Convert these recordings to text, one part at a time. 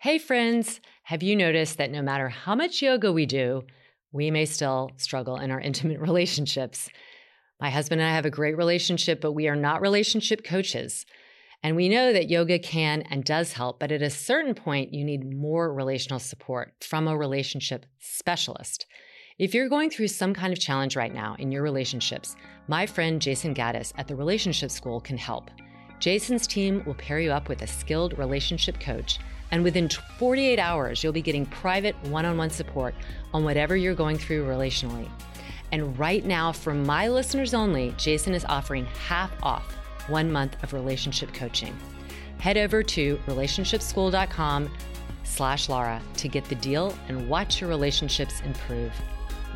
Hey, friends, have you noticed that no matter how much yoga we do, we may still struggle in our intimate relationships? My husband and I have a great relationship, but we are not relationship coaches. And we know that yoga can and does help, but at a certain point, you need more relational support from a relationship specialist. If you're going through some kind of challenge right now in your relationships, my friend Jayson Gaddis at the Relationship School can help. Jayson's team will pair you up with a skilled relationship coach, and within 48 hours, you'll be getting private one on one support on whatever you're going through relationally. And right now, for my listeners only, Jayson is offering half off one month of relationship coaching. Head over to relationshipschool.com slash Laura to get the deal and watch your relationships improve.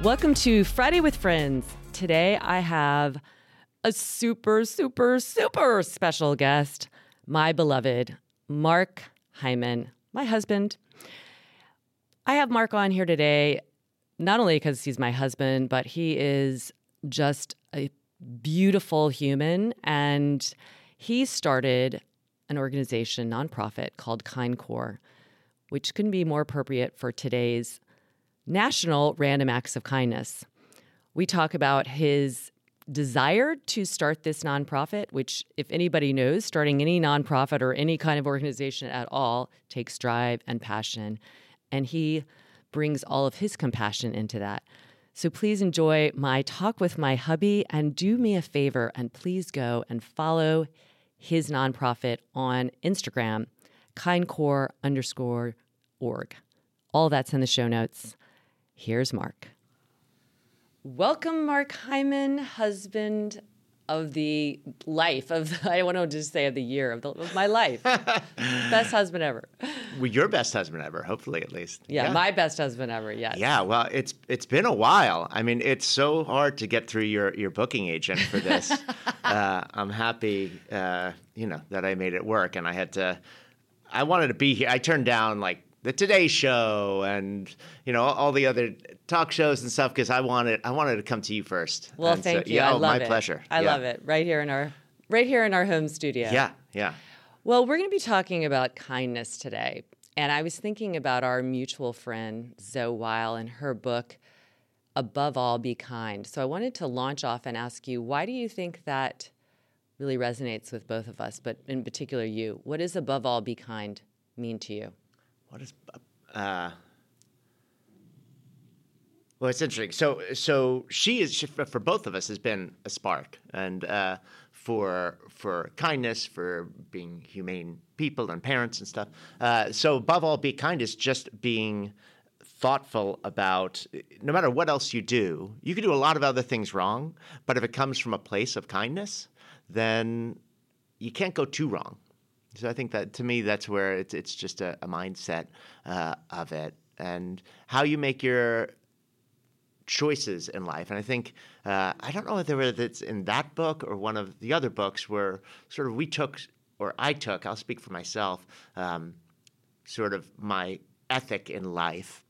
Welcome to Friday with Friends. Today I have a super, super, super special guest, my beloved Mark Heimann, my husband. I have Mark on here today, not only because he's my husband, but he is just a beautiful human. And he started an organization, nonprofit called Kindcore, which can be more appropriate for today's National Random Acts of Kindness. We talk about his desire to start this nonprofit, which, if anybody knows, starting any nonprofit or any kind of organization at all takes drive and passion. And he brings all of his compassion into that. So please enjoy my talk with my hubby and do me a favor and please go and follow his nonprofit on Instagram, kindcore underscore org. All that's in the show notes. Here's Mark. Welcome, Mark Heimann, husband of the life of I want to just say of the year of, the, of my life. best husband ever. Well, your best husband ever, hopefully at least. Yeah, yeah, my best husband ever. Yes. Yeah. Well, it's it's been a while. I mean, it's so hard to get through your your booking agent for this. uh, I'm happy, uh, you know, that I made it work, and I had to. I wanted to be here. I turned down like the Today Show and you know all the other talk shows and stuff because I wanted I wanted to come to you first. Well, and thank so, you. Yeah, I oh, love my it. pleasure. I yeah. love it. Right here in our right here in our home studio. Yeah, yeah. Well, we're going to be talking about kindness today, and I was thinking about our mutual friend Zoe Weil and her book. Above all, be kind. So I wanted to launch off and ask you, why do you think that really resonates with both of us, but in particular you? What does above all, be kind mean to you? What is uh, well, it's interesting. So, so she is she, for both of us has been a spark, and uh, for for kindness, for being humane people and parents and stuff. Uh, so, above all, be kind is just being thoughtful about no matter what else you do. You can do a lot of other things wrong, but if it comes from a place of kindness, then you can't go too wrong. So I think that to me, that's where it's it's just a, a mindset uh, of it and how you make your choices in life. And I think uh, I don't know whether it's in that book or one of the other books where sort of we took or I took. I'll speak for myself. Um, sort of my ethic in life,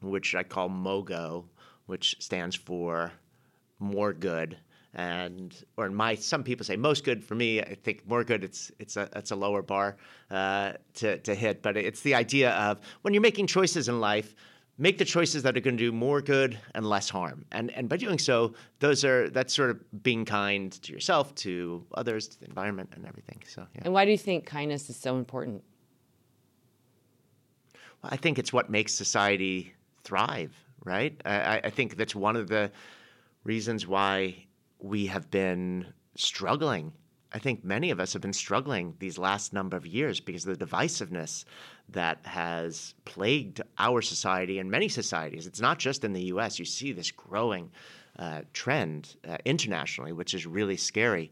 which I call MOGO, which stands for more good and or in my some people say most good for me i think more good it's it's a it's a lower bar uh, to to hit but it's the idea of when you're making choices in life make the choices that are going to do more good and less harm and and by doing so those are that's sort of being kind to yourself to others to the environment and everything so yeah. and why do you think kindness is so important well, i think it's what makes society thrive right? I, I think that's one of the reasons why we have been struggling. I think many of us have been struggling these last number of years because of the divisiveness that has plagued our society and many societies. It's not just in the US. You see this growing uh, trend uh, internationally, which is really scary.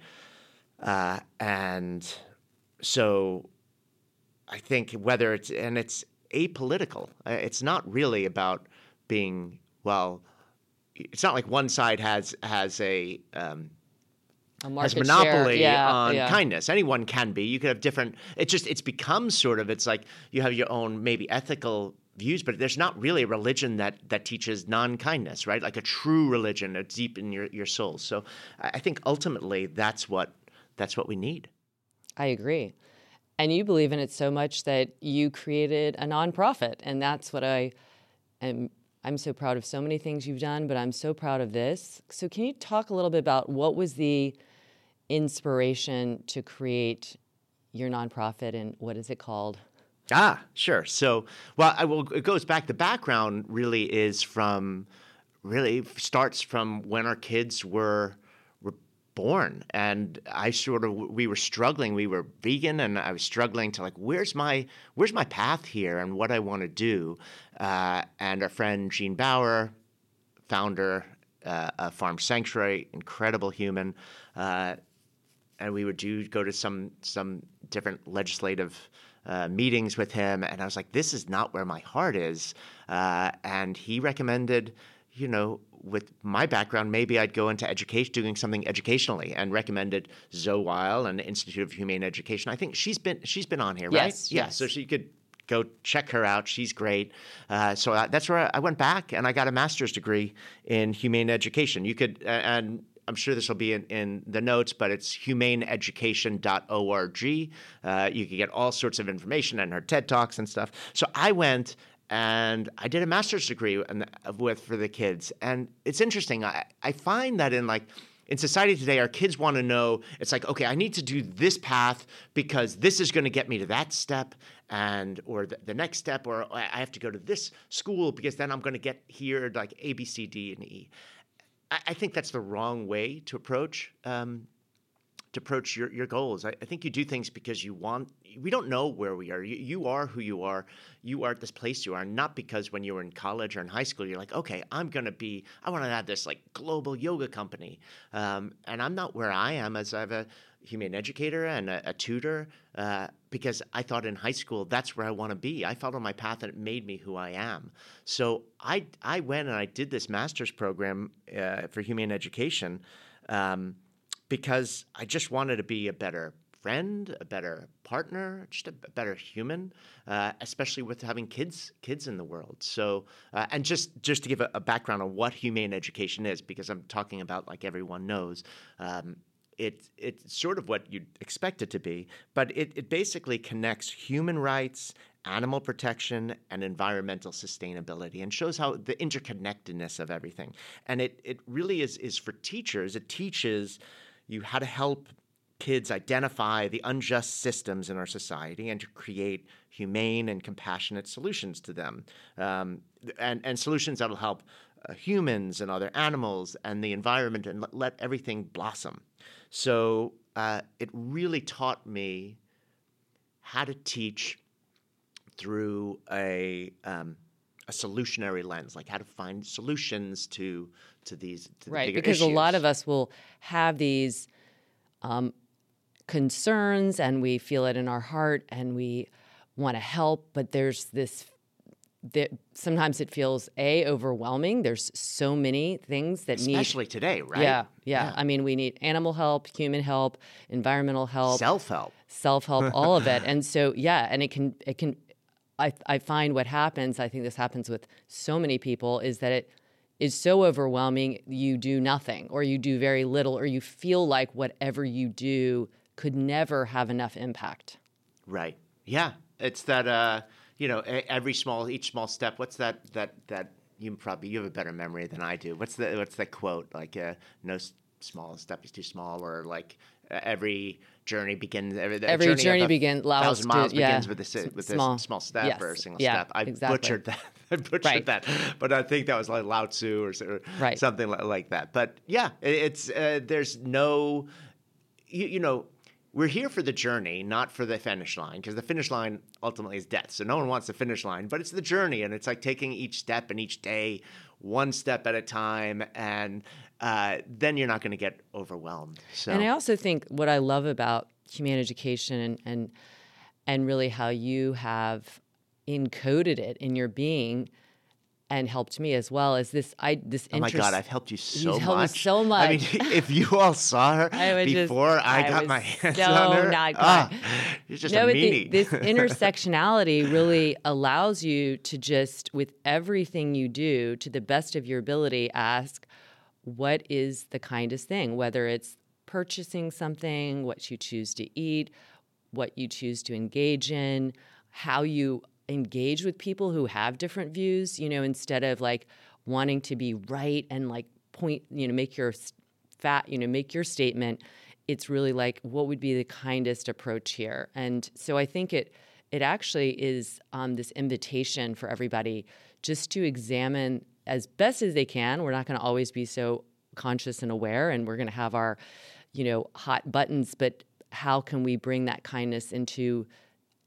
Uh, and so I think whether it's, and it's apolitical, uh, it's not really about being, well, it's not like one side has, has a, um, has monopoly yeah, on yeah. kindness. Anyone can be. You could have different. It's just it's become sort of. It's like you have your own maybe ethical views, but there's not really a religion that that teaches non-kindness, right? Like a true religion, a deep in your your soul. So I think ultimately that's what that's what we need. I agree. And you believe in it so much that you created a nonprofit, and that's what I am. I'm so proud of so many things you've done, but I'm so proud of this. So, can you talk a little bit about what was the inspiration to create your nonprofit and what is it called? Ah, sure. So, well, I will, it goes back. The background really is from, really starts from when our kids were were born, and I sort of we were struggling. We were vegan, and I was struggling to like, where's my where's my path here, and what I want to do. Uh, and our friend Gene Baur, founder uh, of Farm Sanctuary, incredible human. Uh, and we would do go to some some different legislative uh, meetings with him, and I was like, "This is not where my heart is." Uh, and he recommended, you know, with my background, maybe I'd go into education, doing something educationally, and recommended Zoe Weil and the Institute of Humane Education. I think she's been she's been on here, right? Yes, Yeah, yes. so she could go check her out. She's great. Uh, so I, that's where I went back, and I got a master's degree in humane education. You could, uh, and I'm sure this will be in, in the notes, but it's humaneeducation.org. Uh, you can get all sorts of information and her TED Talks and stuff. So I went and I did a master's degree in, with for the kids. And it's interesting. I, I find that in like, in society today, our kids want to know it's like, okay, I need to do this path because this is going to get me to that step and or the, the next step, or I have to go to this school because then I'm going to get here like A, B, C, D, and E. I, I think that's the wrong way to approach um, to approach your, your goals. I, I think you do things because you want. We don't know where we are. You, you are who you are. You are at this place you are, not because when you were in college or in high school, you're like, okay, I'm gonna be. I want to have this like global yoga company, um, and I'm not where I am as I have a humane educator and a, a tutor uh, because I thought in high school that's where I want to be. I followed my path and it made me who I am. So I I went and I did this master's program uh, for humane education. Um, because I just wanted to be a better friend, a better partner, just a better human, uh, especially with having kids kids in the world. So, uh, and just just to give a, a background on what humane education is, because I'm talking about like everyone knows. Um, it, it's sort of what you'd expect it to be, but it, it basically connects human rights, animal protection, and environmental sustainability and shows how the interconnectedness of everything. And it, it really is, is for teachers, it teaches you how to help kids identify the unjust systems in our society and to create humane and compassionate solutions to them, um, and, and solutions that'll help uh, humans and other animals and the environment and let everything blossom. So uh, it really taught me how to teach through a um, a solutionary lens, like how to find solutions to to these to the right bigger because a lot of us will have these um, concerns and we feel it in our heart and we want to help but there's this that sometimes it feels a overwhelming there's so many things that need especially today, right? yeah, yeah i mean we need animal help human help environmental help Self help. self-help all of it and so yeah and it can it can I, I find what happens i think this happens with so many people is that it is so overwhelming you do nothing or you do very little or you feel like whatever you do could never have enough impact Right. Yeah. It's that uh, you know, every small each small step. What's that that that you probably you have a better memory than I do. What's the what's that quote? Like uh, no s- small step is too small or like uh, every journey begins every, Every journey of a begin- allows thousand to- miles yeah, begins with a with small- a small step yes, or a single yeah, step. I exactly. butchered that I butchered Right. that, but I think that was like Lao Tzu or, or Right. something li- like that. But yeah, it, it's uh, there's no, you, you know, we're here for the journey, not for the finish line, because the finish line ultimately is death. So no one wants the finish line, but it's the journey, and it's like taking each step and each day, one step at a time, and uh, then you're not going to get overwhelmed. So And I also think what I love about human education and and, and really how you have encoded it in your being and helped me as well as this I this Oh my. God, I've helped you so You've helped me so much. I mean, if you all saw her I would just- before I, I got my hands so on her, not ah, glad. you're just no, a but the, this intersectionality really allows you to just, with everything you do, to the best of your ability, ask what is the kindest thing, whether it's purchasing something, what you choose to eat, what you choose to engage in, how you engage with people who have different views, you know, instead of like wanting to be right and like point, you know, make your fat, you know, make your statement. It's really like what would be the kindest approach here. And so I think it it actually is um, this invitation for everybody just to examine as best as they can. We're not going to always be so conscious and aware, and we're going to have our, you know, hot buttons. But how can we bring that kindness into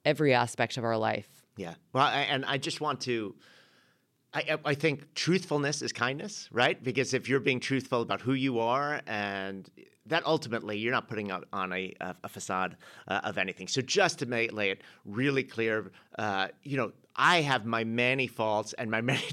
every aspect of our life? Yeah. Well, I, and I just want to. I, I think truthfulness is kindness, right? Because if you're being truthful about who you are, and that ultimately you're not putting out on a, a, facade uh, of anything. So just to make lay it really clear, uh, you know, I have my many faults and my many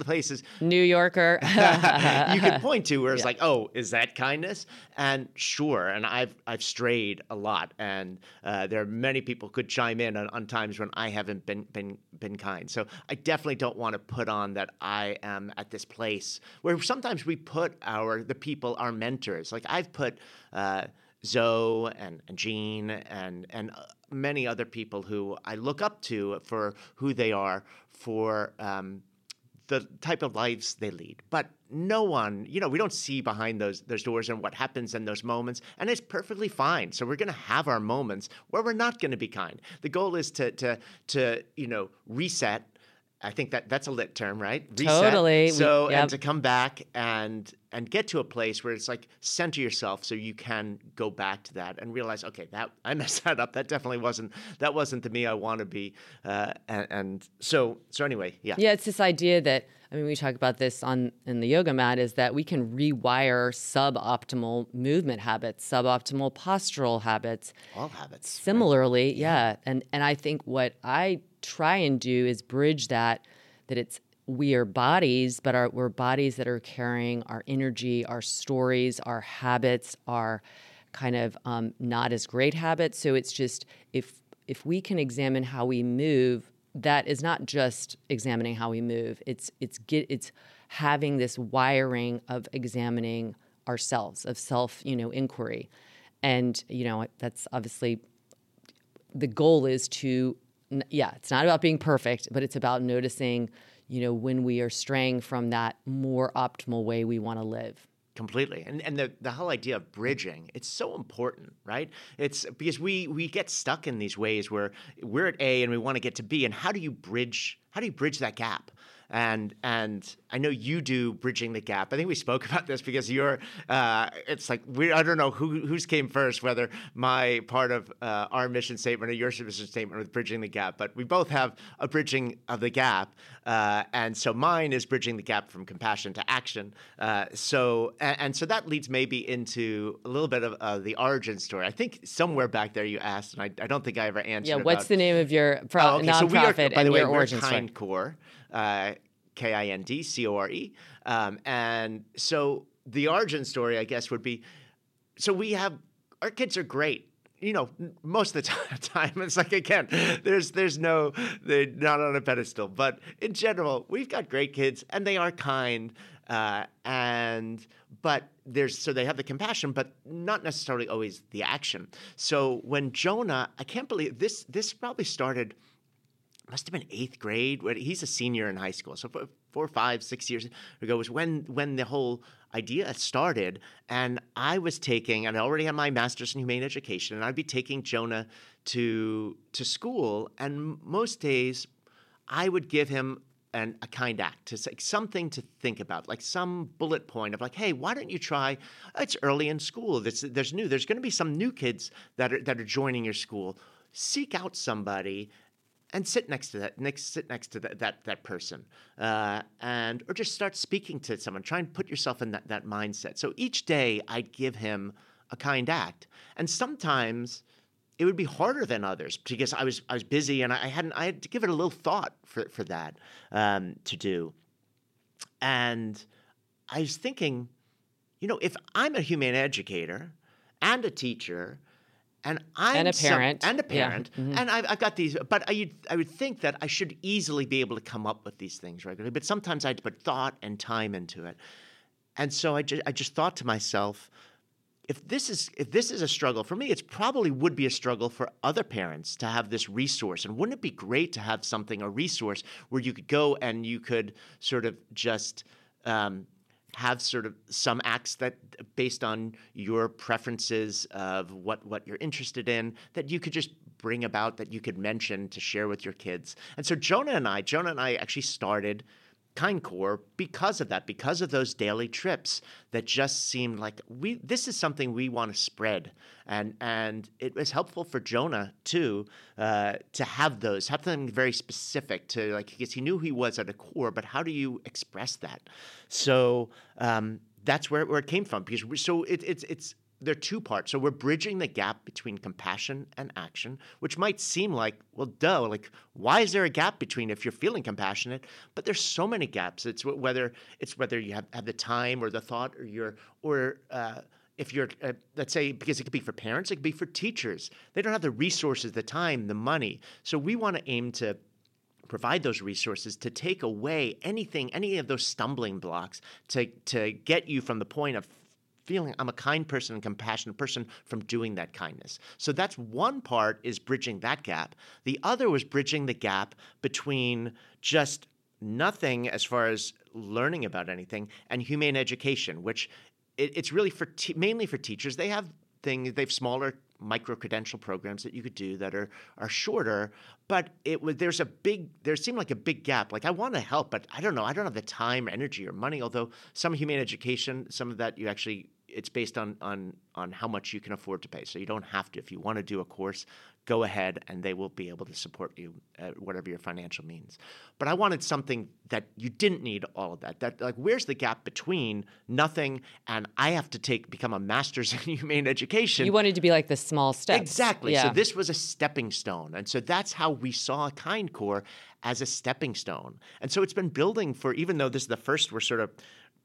places New Yorker. you could point to where it's like, oh, is that kindness? And sure, and I've I've strayed a lot, and uh, there are many people could chime in on, on times when I haven't been been been kind. So I definitely don't want to put on that I am at this place where sometimes we put our the people our mentors. Like I've put. Uh, Zoe and, and Gene and and uh, many other people who I look up to for who they are for um, the type of lives they lead. But no one, you know, we don't see behind those those doors and what happens in those moments, and it's perfectly fine. So we're going to have our moments where we're not going to be kind. The goal is to to to you know reset. I think that that's a lit term, right? Reset. Totally. We- So yep. and to come back and and get to a place where it's like center yourself so you can go back to that and realize okay that i messed that up that definitely wasn't that wasn't the me i want to be uh, and, and so so anyway yeah Yeah, it's this idea that I mean we talk about this on in the yoga mat is that we can rewire suboptimal movement habits, suboptimal postural habits. all habits Similarly, yeah. And and I think what I try and do is bridge that that it's we are bodies, but our, we're bodies that are carrying our energy, our stories, our habits, our kind of um, not as great habits. So it's just if if we can examine how we move, that is not just examining how we move. It's it's get it's having this wiring of examining ourselves, of self, you know, inquiry. And, you know, that's obviously the goal is to yeah it's not about being perfect but it's about noticing you know when we are straying from that more optimal way we want to live. Completely and and the, the whole idea of bridging it's so important right? It's because we we get stuck in these ways where we're at a and we want to get to b and how do you bridge how do you bridge that gap and and I know you do bridging the gap. I think we spoke about this because you're. Uh, it's like we. I don't know who who's came first, whether my part of uh, our mission statement or your mission statement with bridging the gap. But we both have a bridging of the gap, uh, and so mine is bridging the gap from compassion to action. Uh, so and, and so that leads maybe into a little bit of uh, the origin story. I think somewhere back there you asked, and I, I don't think I ever answered. yeah what's about- the name of your pro- Oh, okay. nonprofit So we are, by and the way, your we're origin story Core, K I N D C O R E. Um, and so the origin story, I guess, would be so we have our kids are great. You know, most of the time, it's like again, there's there's no they're not on a pedestal, but in general, we've got great kids and they are kind. Uh, and but there's so they have the compassion, but not necessarily always the action. So when Jonah, I can't believe this. This probably started must have been eighth grade. He's a senior in high school, so four, five, six years ago was when when the whole idea started. And I was taking, and I already had my master's in humane education, and I'd be taking Jonah to to school. And most days, I would give him an, a kind act, to say something to think about, like some bullet point of like, hey, why don't you try? It's early in school. There's, there's new. There's going to be some new kids that are that are joining your school. Seek out somebody and sit next to that next sit next to that that, that person uh, and or just start speaking to someone. Try and put yourself in that, that mindset. So each day i'd give him a kind act. And sometimes it would be harder than others because i was i was busy and i hadn't i had to give it a little thought for, for that um, to do. And i was thinking you know if i'm a humane educator and a teacher and I'm and a some- parent. and a Yeah. parent, and I've, I've got these. But I, I would think that I should easily be able to come up with these things regularly. But sometimes I had to put thought and time into it, and so I just, I just thought to myself, if this is if this is a struggle for me, it probably would be a struggle for other parents to have this resource. And wouldn't it be great to have something a resource where you could go and you could sort of just um, have sort of some acts that based on your preferences of what what you're interested in that you could just bring about that you could mention to share with your kids. And so Jonah and I, Jonah and I actually started Kindcore because of that, because of those daily trips that just seemed like we this is something we want to spread, and and it was helpful for Jonah too uh, to have those, have something very specific to like because he knew he was at a core, but how do you express that? So um, that's where, where it came from because so it, it's it's there are two parts. So we're bridging the gap between compassion and action, which might seem like, well, duh, like why is there a gap between if you're feeling compassionate? But there's so many gaps. It's whether it's whether you have, have the time or the thought or you're or uh, if you're uh, let's say because it could be for parents, it could be for teachers. They don't have the resources, the time, the money. So we want to aim to provide those resources to take away anything, any of those stumbling blocks to to get you from the point of feeling I'm a kind person and compassionate person from doing that kindness. So that's one part is bridging that gap. The other was bridging the gap between just nothing as far as learning about anything and humane education, which it, it's really for mainly for teachers. They have things. They have smaller micro credential programs that you could do that are are shorter. But it was there's a big there seemed like a big gap. Like I want to help, but I don't know. I don't have the time, energy, or money. Although some humane education, some of that you actually it's based on on on how much you can afford to pay. So you don't have to. If you want to do a course, go ahead, and they will be able to support you at whatever your financial means. But I wanted something that you didn't need all of that. That like where's the gap between nothing and I have to take become a master's in humane education. You wanted to be like the small steps. Exactly. Yeah. So this was a stepping stone. And so that's how we saw Kindcore as a stepping stone. And so it's been building for, even though this is the first we're sort of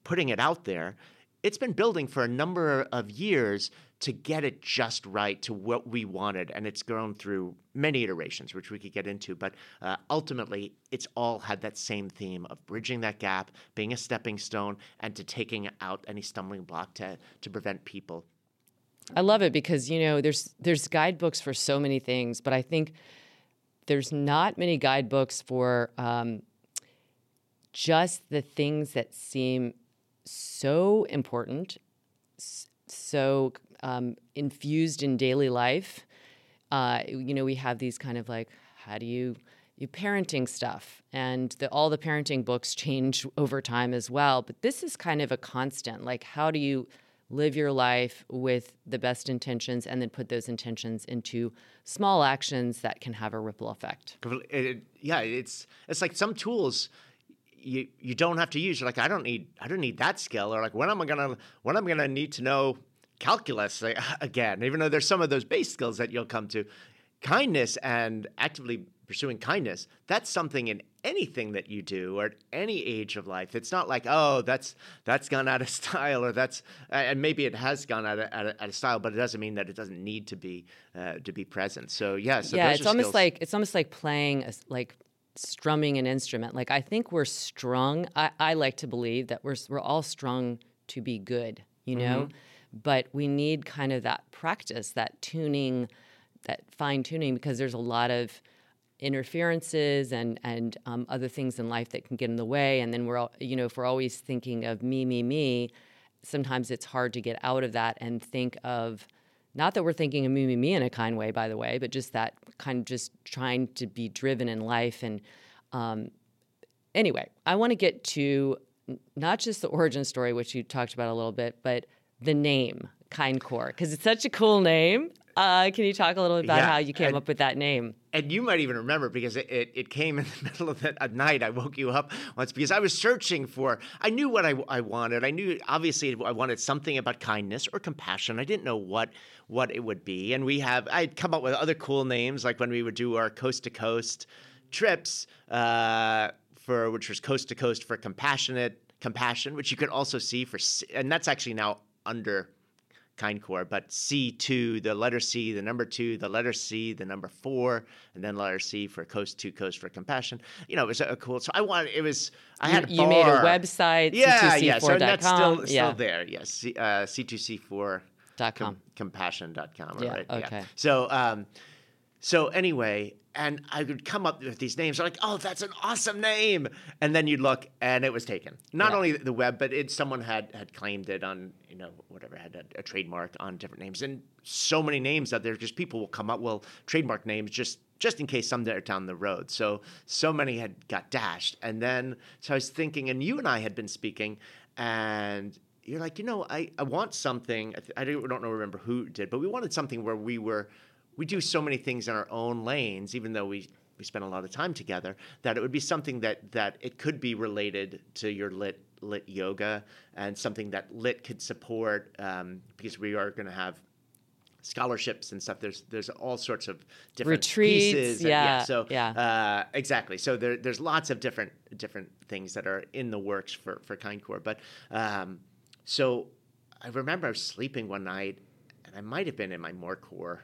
putting it out there, it's been building for a number of years to get it just right to what we wanted. And it's grown through many iterations, which we could get into. But uh, ultimately, it's all had that same theme of bridging that gap, being a stepping stone, and to taking out any stumbling block to, to prevent people I love it because you know there's there's guidebooks for so many things, but I think there's not many guidebooks for um, just the things that seem so important, so um, infused in daily life. Uh, you know, we have these kind of like, how do you you parenting stuff, and the, all the parenting books change over time as well. But this is kind of a constant. Like, how do you live your life with the best intentions, and then put those intentions into small actions that can have a ripple effect? It- it- yeah, it's it's like some tools you you don't have to use. You're like, I don't need I don't need that skill, or like when am I gonna when am I gonna need to know calculus like, again? Even though there's some of those base skills that you'll come to, kindness and actively pursuing kindness. That's something in anything that you do or at any age of life. It's not like oh that's that's gone out of style or that's and maybe it has gone out of, out of, out of style, but it doesn't mean that it doesn't need to be uh, to be present. So yeah, so yeah, it's almost skills. like it's almost like playing a, like strumming an instrument. Like I think we're strung. I, I like to believe that we're we're all strung to be good, you know, but we need kind of that practice, that tuning, that fine tuning, because there's a lot of interferences and and um, other things in life that can get in the way. And then we're all, you know, if we're always thinking of me, me, me, sometimes it's hard to get out of that and think of not that we're thinking of me, me, me in a kind way, by the way, but just that kind of just trying to be driven in life and um, anyway, I want to get to not just the origin story, which you talked about a little bit, but the name Kindcore because it's such a cool name. Uh, can you talk a little bit about Yeah, how you came and- up with that name? And you might even remember because it, it, it came in the middle of the at night. I woke you up once because I was searching for, I knew what I, I wanted. I knew, obviously, I wanted something about kindness or compassion. I didn't know what what it would be. And we have, I'd come up with other cool names, like when we would do our coast to coast trips, uh, for which was coast to coast for compassionate compassion, which you could also see for, and that's actually now under Kindcore, but C2, the letter C, the number two, the letter C, the number four, and then letter C for coast to coast for compassion. You know, it was a, cool. So I wanted it was. I had a you made a website, Yeah, yeah. So c2c4.com. that's still still yeah. there. Yes, C, uh, C2C4 Dot com. compassion.com. Yeah, Right. okay. So um, so anyway, and I would come up with these names. Like, oh, that's an awesome name. And then you'd look, and it was taken. Not Yeah. only the web, but it someone had had claimed it on, you know, whatever had a, a trademark on different names, and so many names out there. Just people will come up, well, trademark names just just in case someday down the road. So so many had got dashed, and then so I was thinking, and you and I had been speaking, and you're like, you know, I, I want something. I, th- I don't, don't know remember who did, but we wanted something where we were, we do so many things in our own lanes, even though we we spend a lot of time together. That it would be something that that it could be related to your lit lit yoga and something that lit could support um, because we are going to have scholarships and stuff. There's there's all sorts of different Retreats, pieces. and- yeah, so yeah. uh, exactly. So there, there's lots of different different things that are in the works for for Kindcore. But um, so I remember I was sleeping one night, and I might have been in my Morecore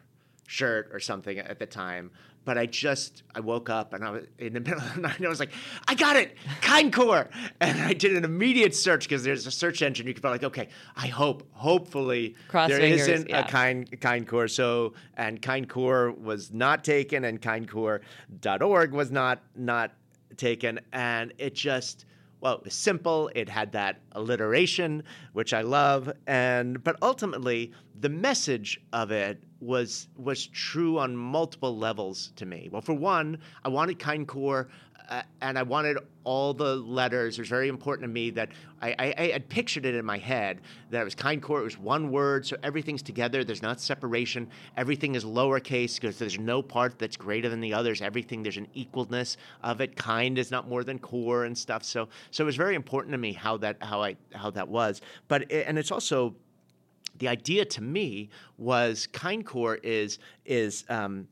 shirt or something at the time. But I just I woke up and I was in the middle of the night. And I was like, I got it, Kindcore, and I did an immediate search because there's a search engine. You can be like, okay, I hope, hopefully, Cross there isn't yeah. a kind Kindcore. So and Kindcore was not taken, and Kindcore.org was not not taken, and it just well, it was simple. It had that alliteration, which I love, and but ultimately the message of it was was true on multiple levels to me. Well, for one, I wanted Kindcore. Uh, and I wanted all the letters. It was very important to me that I, I, I had pictured it in my head that it was Kindcore. It was one word, so everything's together. There's not separation. Everything is lowercase because there's no part that's greater than the others. Everything there's an equalness of it. Kind is not more than core and stuff. So so it was very important to me how that how I how that was. But it, and it's also the idea to me was kind core is is um,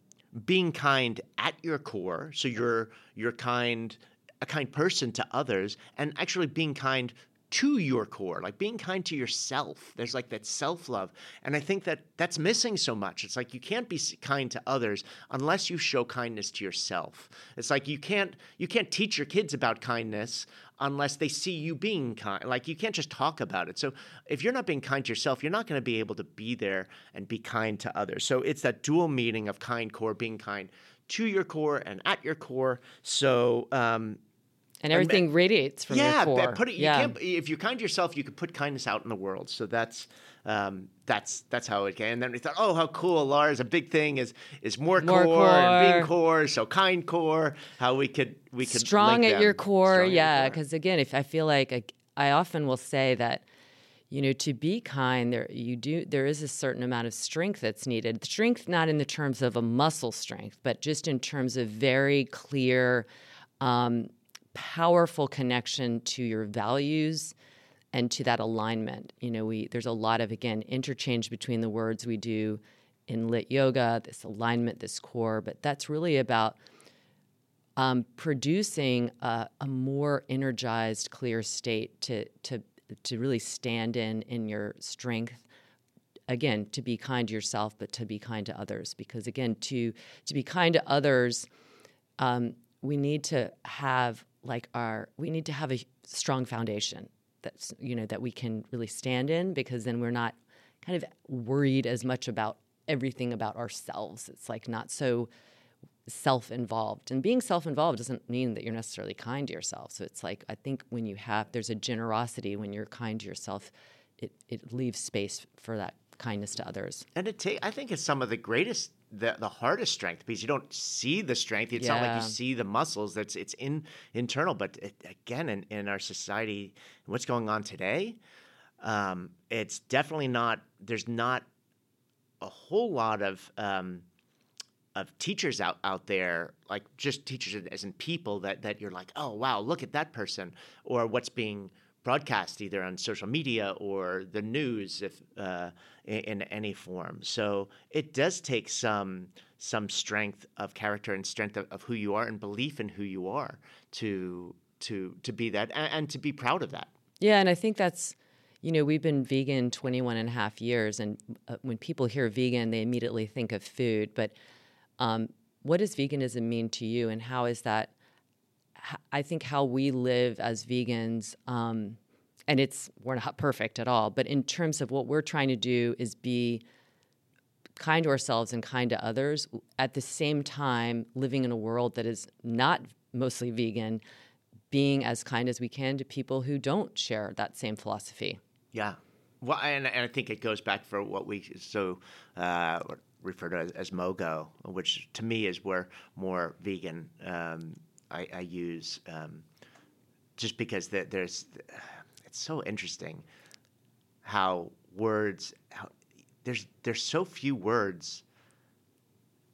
being kind at your core. So you're you're kind a kind person to others and actually being kind to your core like being kind to yourself. There's like that self-love. And i think that that's missing so much. It's like you can't be kind to others unless you show kindness to yourself. It's like you can't you can't teach your kids about kindness unless they see you being kind. Like you can't just talk about it. So if you're not being kind to yourself, you're not going to be able to be there and be kind to others. So it's that dual meaning of kind core, being kind to your core and at your core. So um, And everything radiates from yeah, your core. but put it. You yeah. can't, if you're kind to yourself, you can put kindness out in the world. So that's um, that's that's how it came. And then we thought, oh, how cool, Lars! A big thing is is more, More core, and being core. core. So kind core. How we could we could strong at them. your core Strong yeah because again if i feel like I- i often will say that you know to be kind there you do there is a certain amount of strength that's needed strength not in the terms of a muscle strength but just in terms of very clear um, powerful connection to your values and to that alignment you know we there's a lot of again interchange between the words we do in lit yoga this alignment this core but that's really about um, producing a, a more energized, clear state to to to really stand in in your strength. Again, to be kind to yourself, but to be kind to others. Because again, to to be kind to others, um, we need to have like our we need to have a strong foundation that's you know that we can really stand in. Because then we're not kind of worried as much about everything about ourselves. It's like not so self-involved and being self-involved doesn't mean that you're necessarily kind to yourself so it's like i think when you have there's a generosity when you're kind to yourself it, it leaves space for that kindness to others And it ta- I think it's some of the greatest the the hardest strength because you don't see the strength. It's not like you see the muscles. That's it's in internal. But it, again, in, in our society, what's going on today, um, it's definitely not. There's not a whole lot of um, of teachers out out there, like just teachers as in people that that you're like, oh wow, look at that person, or what's being broadcast either on social media or the news, if uh, in, any form. So it does take some some strength of character and strength of, of who you are and belief in who you are to to to be that and, and to be proud of that. Yeah, and I think that's, you know, we've been vegan 21 and a half years, and uh, when people hear vegan, they immediately think of food. But um, what does veganism mean to you, and how is that? I think how we live as vegans, um, and it's we're not perfect at all, but in terms of what we're trying to do is be kind to ourselves and kind to others at the same time living in a world that is not mostly vegan being as kind as we can to people who don't share that same philosophy Yeah. Well, and, and I think it goes back for what we so uh, refer to as, as MOGO, which to me is where more vegan um, I, I use, um, just because the, there's it's so interesting how words how, there's there's so few words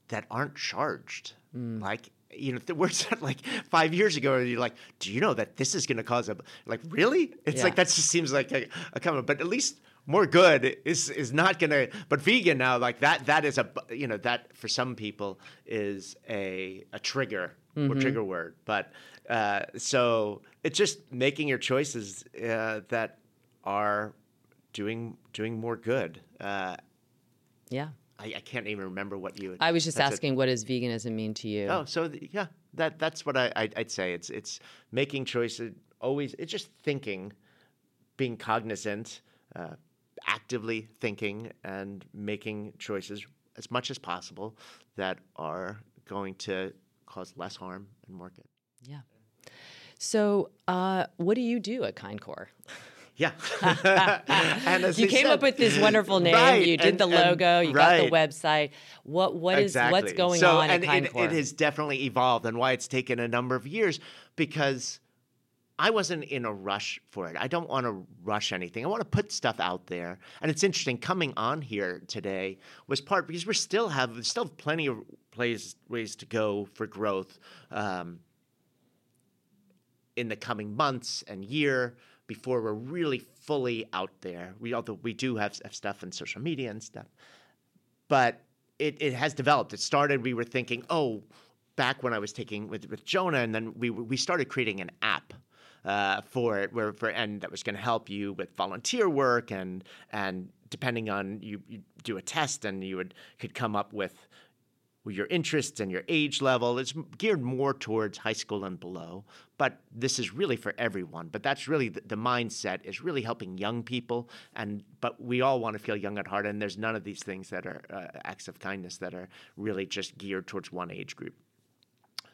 that aren't charged. Like you know, the words that like five years ago, you're like, do you know that this is going to cause a like really? It's Yeah. like that just seems like a, a comment, but at least more good is is not going to. But vegan now, like that, that is a you know that for some people is a a trigger or trigger word. But uh, so it's just making your choices uh, that are doing doing more good. Uh, yeah I, I can't even remember what you. i was just asking what does veganism mean to you Oh, so yeah, that that's what I, I I'd say. It's it's making choices. Always, it's just thinking, being cognizant, uh, actively thinking, and making choices as much as possible that are going to cause less harm and more good. yeah. So uh, what do you do at kindcore Yeah, and as you came up with this wonderful name. Right, you did and- the logo. You got the website. What what is what's going so, on and at it, kindcore it has definitely evolved and why it's taken a number of years because I wasn't in a rush for it. I don't want to rush anything. I want to put stuff out there. And it's interesting coming on here today was part because we still have we still have plenty of plays ways to go for growth um, in the coming months and year before we're really fully out there. We although we do have, have stuff in social media and stuff but it, it has developed. It started, we were thinking, oh, back when I was taking with, with Jonah, and then we, we started creating an app uh, for it, where for and that was going to help you with volunteer work and and depending on you, you do a test and you would could come up with your interests and your age level. It's geared more towards high school and below, but this is really for everyone. But that's really the, the mindset is really helping young people, and but we all want to feel young at heart, and there's none of these things that are uh, acts of kindness that are really just geared towards one age group.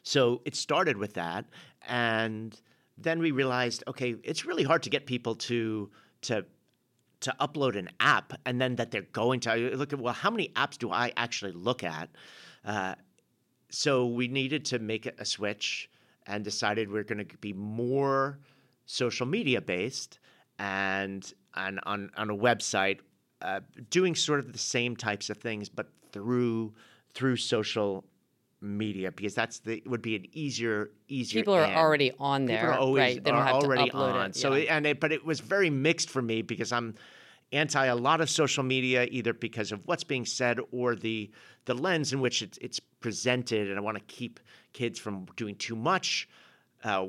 So it started with that, and then we realized, okay, it's really hard to get people to to to upload an app and then that they're going to look at well how many apps do i actually look at uh, so we needed to make a switch and decided we're going to be more social media based and, and on, on a website uh, doing sort of the same types of things but through through social media because that's the would be an easier easier people are end. already on there are always right they don't are have already to upload on. it So yeah. it, and it, but it was very mixed for me because I'm anti a lot of social media either because of what's being said or the the lens in which it's, it's presented, and I want to keep kids from doing too much. Uh,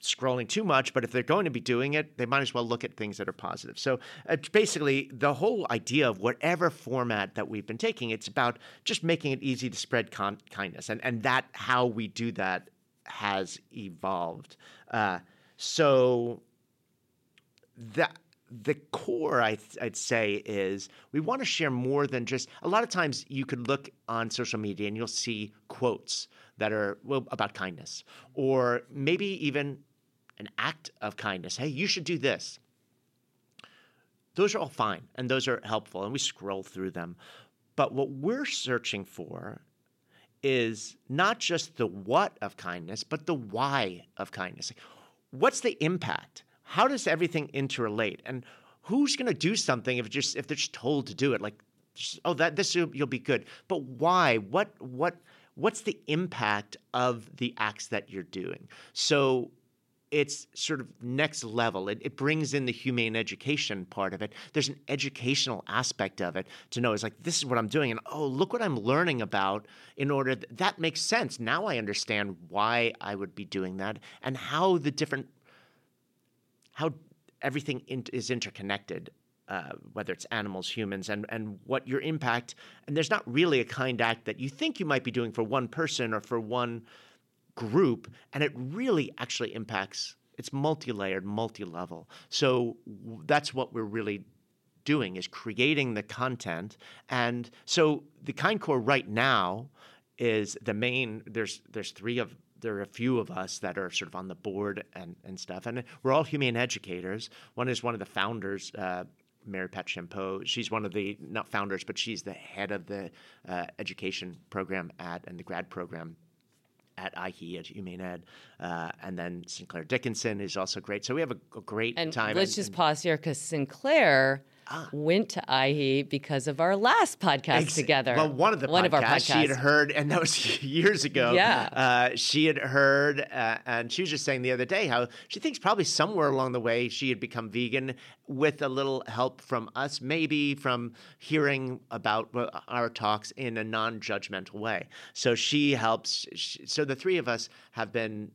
scrolling too much, but if they're going to be doing it, they might as well look at things that are positive. So, uh, basically, the whole idea of whatever format that we've been taking, it's about just making it easy to spread con- kindness, and and that how we do that has evolved. Uh, so the the core I, i'd say is we want to share more than just a lot of times you could look on social media and you'll see quotes that are well, about kindness or maybe even an act of kindness hey you should do this those are all fine and those are helpful and we scroll through them But what we're searching for is not just the what of kindness, but the why of kindness. What's the impact? How does everything interrelate? And who's going to do something if just if they're just told to do it? Like, just, oh, that this you'll be good. But why? What what what's the impact of the acts that you're doing? So it's sort of next level. It, it, brings in the humane education part of it. There's an educational aspect of it to know it's like this is what I'm doing, and oh, look what I'm learning about. In order th- that makes sense. Now I understand why I would be doing that and how the different how everything in- is interconnected. Uh, whether it's animals, humans, and and what your impact. And there's not really a kind act that you think you might be doing for one person or for one group, and it really actually impacts. It's multi-layered, multi-level. So that's what we're really doing is creating the content. And so the Kindcore right now is the main. There's there's three of there are a few of us that are sort of on the board and, and stuff. And we're all humane educators. One is one of the founders, uh, Mary Pat Champeau. She's one of the, not founders, but she's the head of the uh, education program at and the grad program at IHE at Humane Ed, uh, and then Sinclair Dickinson is also great. So we have a, a great and time. Let's and, just and, pause here because Sinclair ah. went to IHE because of our last podcast Ex- together. Well, one of the one podcasts, of our podcasts she had heard, and that was years ago. Yeah, uh, she had heard, uh, and she was just saying the other day how she thinks probably somewhere along the way she had become vegan with a little help from us, maybe from hearing about our talks in a non-judgmental way. So she helps. She, so the three of us have been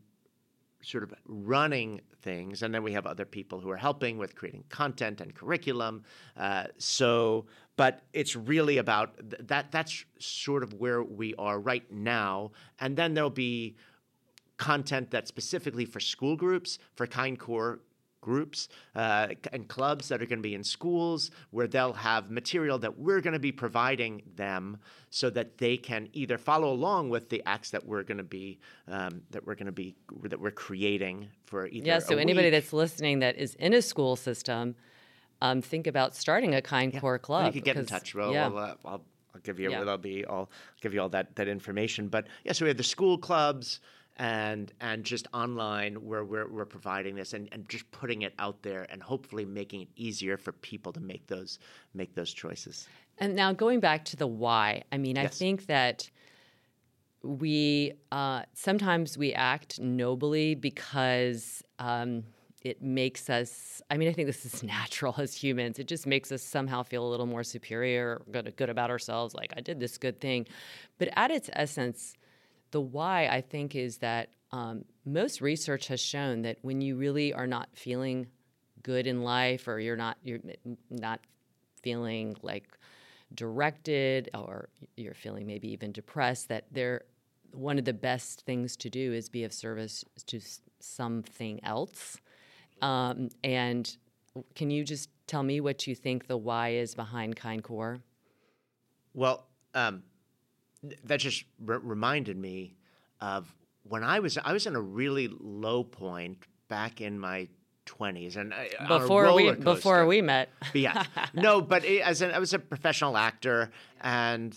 sort of running things, and then we have other people who are helping with creating content and curriculum. Uh, so, but it's really about th- that. That's sort of where we are right now, and then there'll be content that's specifically for school groups, for Kindcore groups uh, and clubs that are going to be in schools where they'll have material that we're going to be providing them so that they can either follow along with the acts that we're going to be um, that we're going to be that we're creating for either yeah so anybody week. that's listening that is in a school system um, think about starting a kind yeah. Corps club you can get in touch well, yeah. We'll, uh, I'll, I'll give you yeah. I'll be I'll give you all that that information but yeah so we have the school clubs and and just online where we're, we're providing this and, and just putting it out there and hopefully making it easier for people to make those make those choices. And now going back to the why, I mean, yes. I think that we uh, sometimes we act nobly because um, it makes us. I mean, I think this is natural as humans. It just makes us somehow feel a little more superior, good, good about ourselves. Like I did this good thing, but at its essence the why, I think, is that um, most research has shown that when you really are not feeling good in life, or you're not you're not feeling like directed, or you're feeling maybe even depressed, that there one of the best things to do is be of service to something else. Um, and can you just tell me what you think the why is behind Kindcore Well, um, that just reminded me of when I was I was in a really low point back in my 20s and uh, before we before we met. Yeah. No but it, as an, I was a professional actor and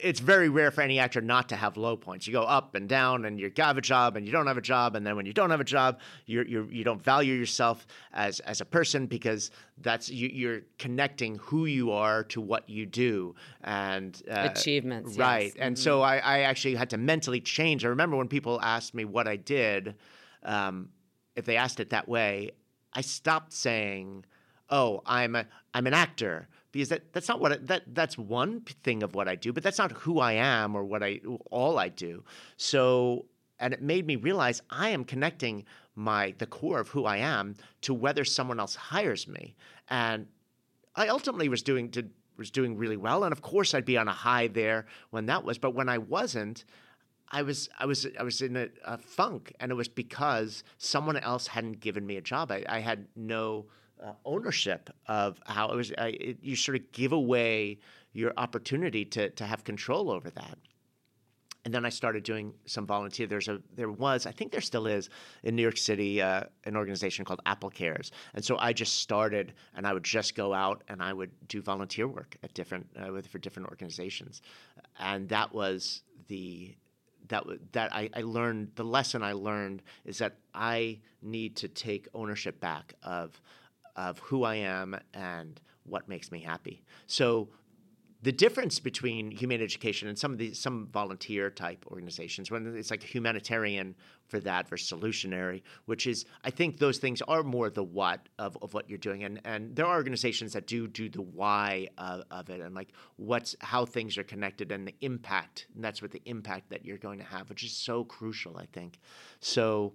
it's very rare for any actor not to have low points. You go up and down, and you have a job, and you don't have a job, and then when you don't have a job, you're, you're you don't value yourself as as a person because that's you, are connecting who you are to what you do and uh, achievements, right? Yes. And mm-hmm. so I, I, actually had to mentally change. I remember when people asked me what I did, um, if they asked it that way, I stopped saying, "Oh, I'm a I'm an actor." Because that, that's not what I, that that's one thing of what I do, but that's not who I am or what I all I do. So and it made me realize I am connecting my the core of who I am to whether someone else hires me. And I ultimately was doing to, was doing really well, and of course I'd be on a high there when that was. But when I wasn't, I was I was I was in a, a funk, and it was because someone else hadn't given me a job. I, I had no uh, ownership of how it was. Uh, it, you sort of give away your opportunity to to have control over that. and then I started doing some volunteer. There's a there was I think there still is in New York City uh, an organization called Apple Cares, and so I just started and I would just go out and I would do volunteer work at different uh, with for different organizations, and that was the that that I, I learned the lesson I learned is that I need to take ownership back of of who I am and what makes me happy. So the difference between humane education and some of these some volunteer type organizations when it's like humanitarian for that versus solutionary which is i think those things are more the what of, of what you're doing and and there are organizations that do do the why of, of it and like what's how things are connected and the impact and that's what the impact that you're going to have which is so crucial i think so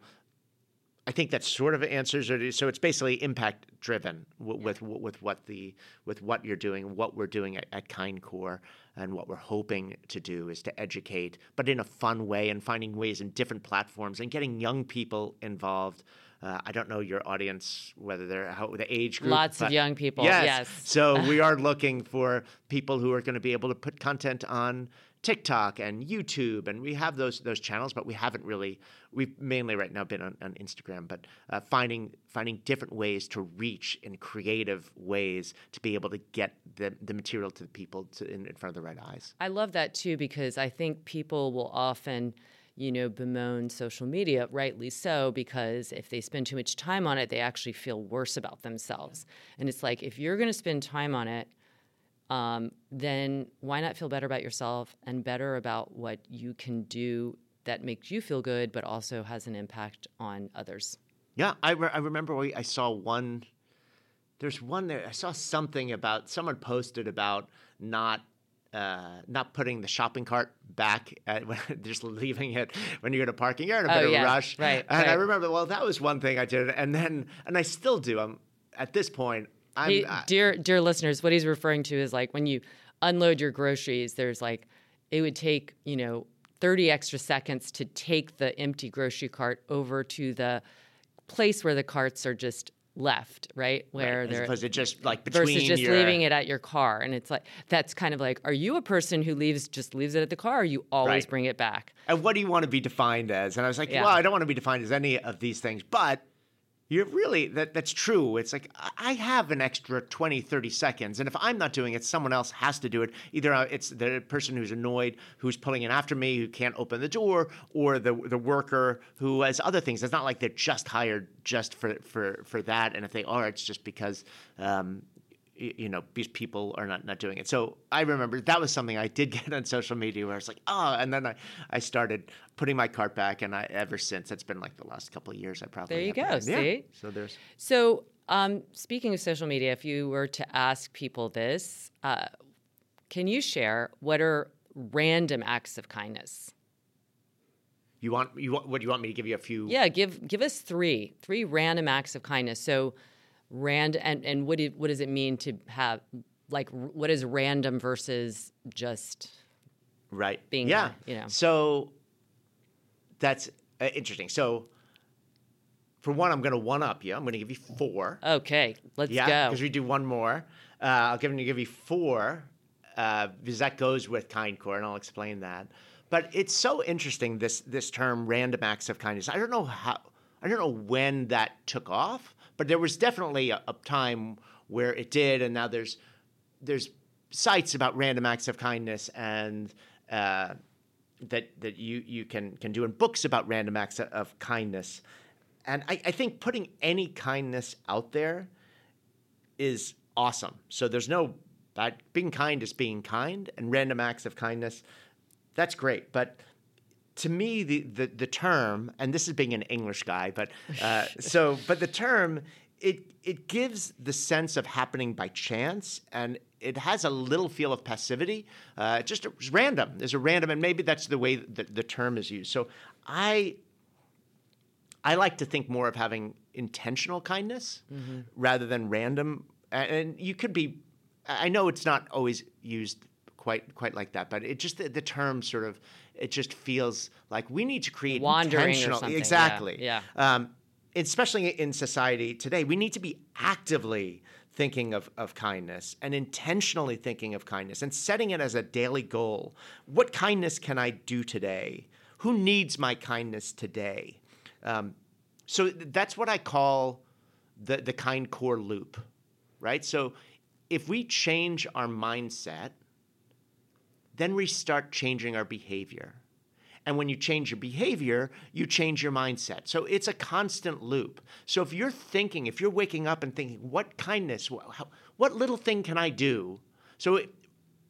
I think that sort of answers it. So it's basically impact driven with, with, with what the with what you're doing, what we're doing at, at KindCore, and what we're hoping to do is to educate, but in a fun way, and finding ways in different platforms and getting young people involved. Uh, I don't know your audience whether they're how, the age group. Lots of young people. Yes. yes. So we are looking for people who are going to be able to put content on TikTok and YouTube, and we have those those channels, but we haven't really. We've mainly right now been on, on Instagram, but uh, finding finding different ways to reach in creative ways to be able to get the the material to the people to, in, in front of the right eyes. I love that too because I think people will often you know, bemoan social media, rightly so, because if they spend too much time on it, they actually feel worse about themselves. And it's like, if you're going to spend time on it, um, then why not feel better about yourself and better about what you can do that makes you feel good, but also has an impact on others? Yeah, I, re- I remember we, I saw one. There's one there. I saw something about someone posted about not uh, not putting the shopping cart back, at, just leaving it when you're in a parking. You're in a oh, bit of yeah. a rush, right? And right. I remember, well, that was one thing I did, and then and I still do. I'm at this point. He, dear dear listeners, what he's referring to is like when you unload your groceries. There's like it would take you know 30 extra seconds to take the empty grocery cart over to the place where the carts are just left, right? Where right. they're to just like between versus just your, leaving it at your car, and it's like that's kind of like, are you a person who leaves just leaves it at the car, or you always Right. bring it back? and what do you want to be defined as? And I was like, Yeah. well, I don't want to be defined as any of these things, but you're really that that's true. It's like I- have an extra 20, 30 seconds, and if I'm not doing it, someone else has to do it. Either uh, it's the person who's annoyed, who's pulling in after me, who can't open the door, or the the worker who has other things. It's not like they're just hired just for for for that, and if they are, it's just because. Um, you know, these people are not, not doing it. So I remember that was something I did get on social media where I was like, oh, and then I, I started putting my cart back, and I ever since it's been like the last couple of years. I probably There you go, been- yeah. see? So there's So, um, speaking of social media, if you were to ask people this, uh, can you share what are random acts of kindness? you want you want what do you want me to give you a few? Yeah, give give us three three random acts of kindness. So, rand and and what do, what does it mean to have like what is random versus just right. being yeah. kind, you know. So that's uh, interesting. So for one, I'm going to one up you. I'm going to give you four. okay? Let's yeah, go. because we do one more. Uh, I'll give you give you four uh, because that goes with KindCore, and I'll explain that. But it's so interesting this this term random acts of kindness. I don't know how I don't know when that took off, but there was definitely a, a time where it did, and now there's there's sites about random acts of kindness and. Uh, that that you you can can do in books about random acts of, of kindness, and I, I think putting any kindness out there is awesome. So there's no bad being kind is being kind, and random acts of kindness, that's great. But to me, the the, the term, and this is being an English guy, but uh, so but the term it it gives the sense of happening by chance and it has a little feel of passivity. Uh, just it's random. There's a random, and maybe that's the way that the term is used. So I I like to think more of having intentional kindness rather than random. And- And you could be, I know it's not always used quite quite like that, but it just the, the term sort of it just feels like we need to create Wandering or intentional something, yeah, exactly yeah. Um, especially in society today, we need to be actively thinking of, of kindness and intentionally thinking of kindness and setting it as a daily goal. What kindness can I do today? Who needs my kindness today? Um, so that's what I call the, the kind core loop, right? So if we change our mindset, then we start changing our behavior. And when you change your behavior, you change your mindset. So it's a constant loop. So if you're thinking, if you're waking up and thinking, what kindness, what little thing can I do? So it,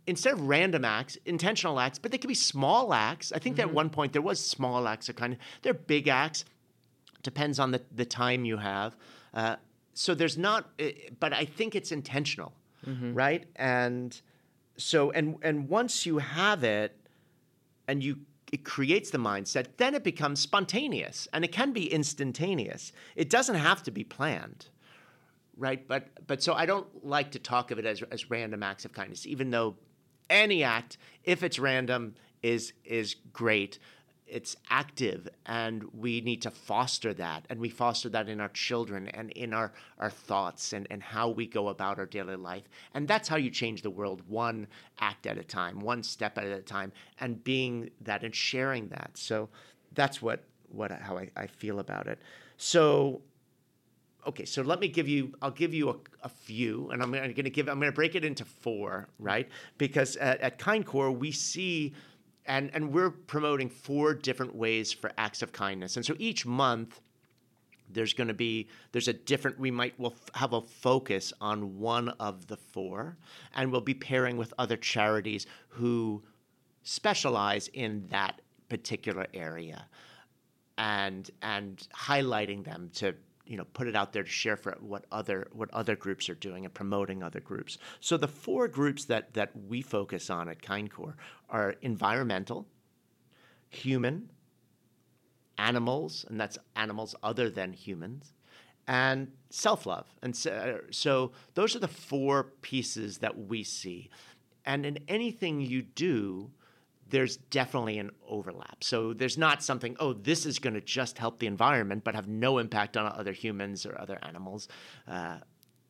instead of random acts, intentional acts, but they can be small acts. I think mm-hmm. at one point there was small acts of kindness. They're big acts. Depends on the, the time you have. Uh, so there's not, eh, but I think it's intentional, mm-hmm. right? And so, and and once you have it, and you it creates the mindset, then it becomes spontaneous and it can be instantaneous. It doesn't have to be planned, right? But but so I don't like to talk of it as as random acts of kindness, even though any act, if it's random, is is great it's active and we need to foster that and we foster that in our children and in our, our thoughts and, and how we go about our daily life. And that's how you change the world one act at a time one step at a time and being that and sharing that. So that's what what how I, I feel about it. So okay so let me give you i'll give you a, a few and i'm going to give i'm going to break it into four right? Because at, at kindcore we see and and we're promoting four different ways for acts of kindness. And so each month there's going to be there's a different we might will have a focus on one of the four and we'll be pairing with other charities who specialize in that particular area and and highlighting them to you know put it out there to share for what other what other groups are doing and promoting other groups. So the four groups that that we focus on at KindCore are environmental, human, animals, and that's animals other than humans, and self-love. And so, so those are the four pieces that we see. And in anything you do, there's definitely an overlap. So there's not something, oh, this is going to just help the environment, but have no impact on other humans or other animals uh,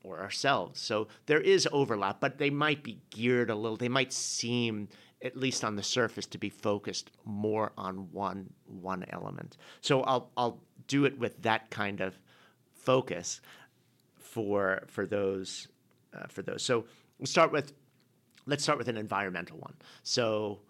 or ourselves. So there is overlap, but they might be geared a little. They might seem, at least on the surface, to be focused more on one one element. So I'll I'll do it with that kind of focus for for those uh, for those. So we'll start with let's start with an environmental one. So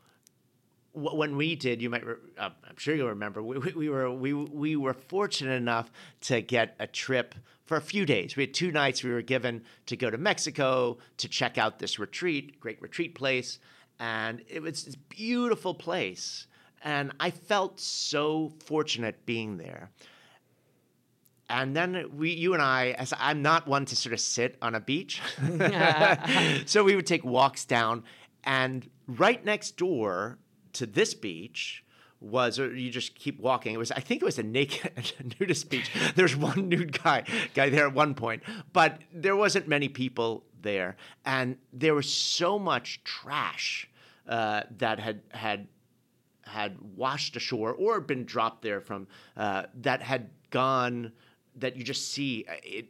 when we did, you might, uh, I'm sure you'll remember, we, we, were we we were fortunate enough to get a trip for a few days. We had two nights we were given to go to Mexico to check out this retreat, great retreat place, and it was this beautiful place. And I felt so fortunate being there. And then we, you and I, as I'm not one to sort of sit on a beach, so we would take walks down, and right next door to this beach was or you just keep walking. It was I think it was a naked nudist beach. There's one nude guy guy there at one point, but there wasn't many people there, and there was so much trash uh, that had had had washed ashore or been dropped there from uh, that had gone that you just see uh, it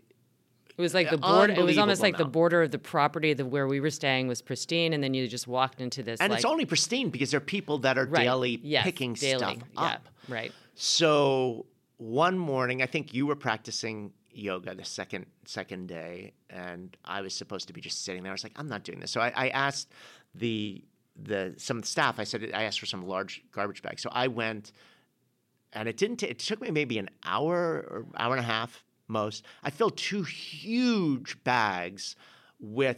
it was like the border. It was almost like the border of the property that where we were staying was pristine, and then you just walked into this. And like, it's only pristine because there are people that are right. daily yes, picking daily. stuff up. Yeah, right. So one morning, I think you were practicing yoga the second second day, and I was supposed to be just sitting there. I was like, I'm not doing this. So I, I asked the the some of the staff. I said I asked for some large garbage bags. So I went, and it didn't. T- it took me maybe an hour or hour and a half most. I filled two huge bags with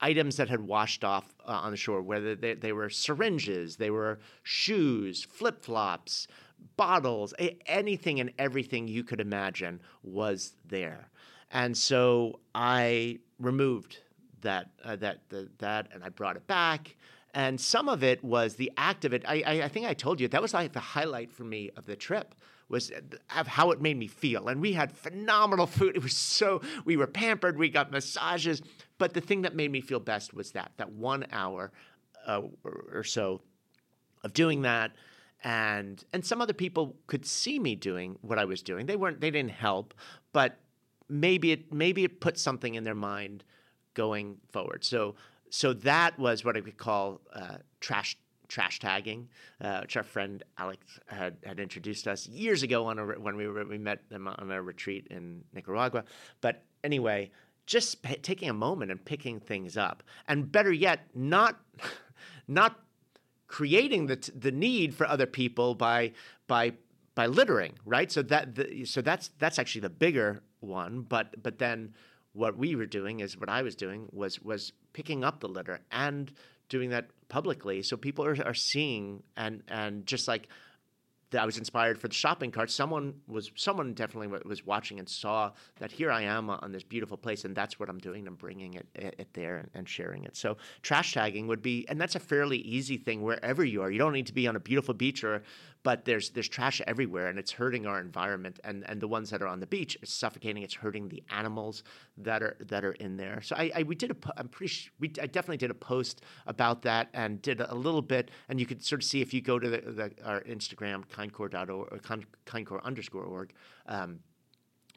items that had washed off uh, on the shore, whether they, they, were syringes, they were shoes, flip flops, bottles, anything and everything you could imagine was there. And so I removed that uh, that the, that and I brought it back. And some of it was the act of it. I, I, I think I told you that was like the highlight for me of the trip was how it made me feel. And we had phenomenal food. It was so we were pampered. We got massages. But the thing that made me feel best was that that one hour uh, or so of doing that. And and some other people could see me doing what I was doing. They weren't. They didn't help, but maybe it maybe it put something in their mind going forward. So so that was what I would call uh, trash trash tagging, uh, which our friend Alex had, had introduced us years ago on a, when we were, we met them on a retreat in Nicaragua. But anyway, just p- taking a moment and picking things up, and better yet, not not creating the t- the need for other people by by by littering, right? So that the, so that's that's actually the bigger one. But but then what we were doing is what I was doing was was picking up the litter and doing that publicly, so people are, are seeing and and just like that I was inspired for the shopping cart. Someone was someone definitely was watching and saw that here I am on this beautiful place, and that's what I'm doing. I'm bringing it, it there and sharing it. So trash tagging would be, and that's a fairly easy thing wherever you are. You don't need to be on a beautiful beach or but there's there's trash everywhere and it's hurting our environment and and the ones that are on the beach it's suffocating it's hurting the animals that are that are in there. So i, I we did a i'm pretty we i definitely did a post about that and did a little bit and you could sort of see if you go to the, the our instagram kindcore.org or kindcore underscore org um,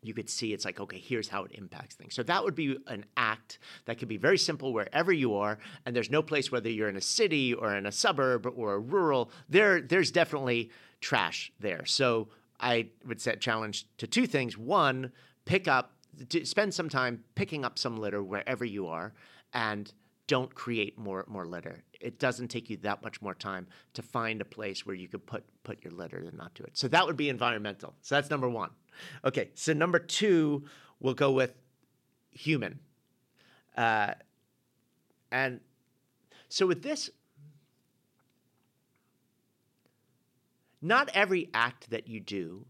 you could see it's like, okay, here's how it impacts things. So that would be an act that could be very simple wherever you are, and there's no place whether you're in a city or in a suburb or a rural. There, there's definitely trash there. So I would set challenge to two things: one, pick up, spend some time picking up some litter wherever you are, and don't create more more litter. It doesn't take you that much more time to find a place where you could put put your litter than not do it. So that would be environmental. So that's number one. Okay, so number two, we'll go with human. Uh, and so with this, not every act that you do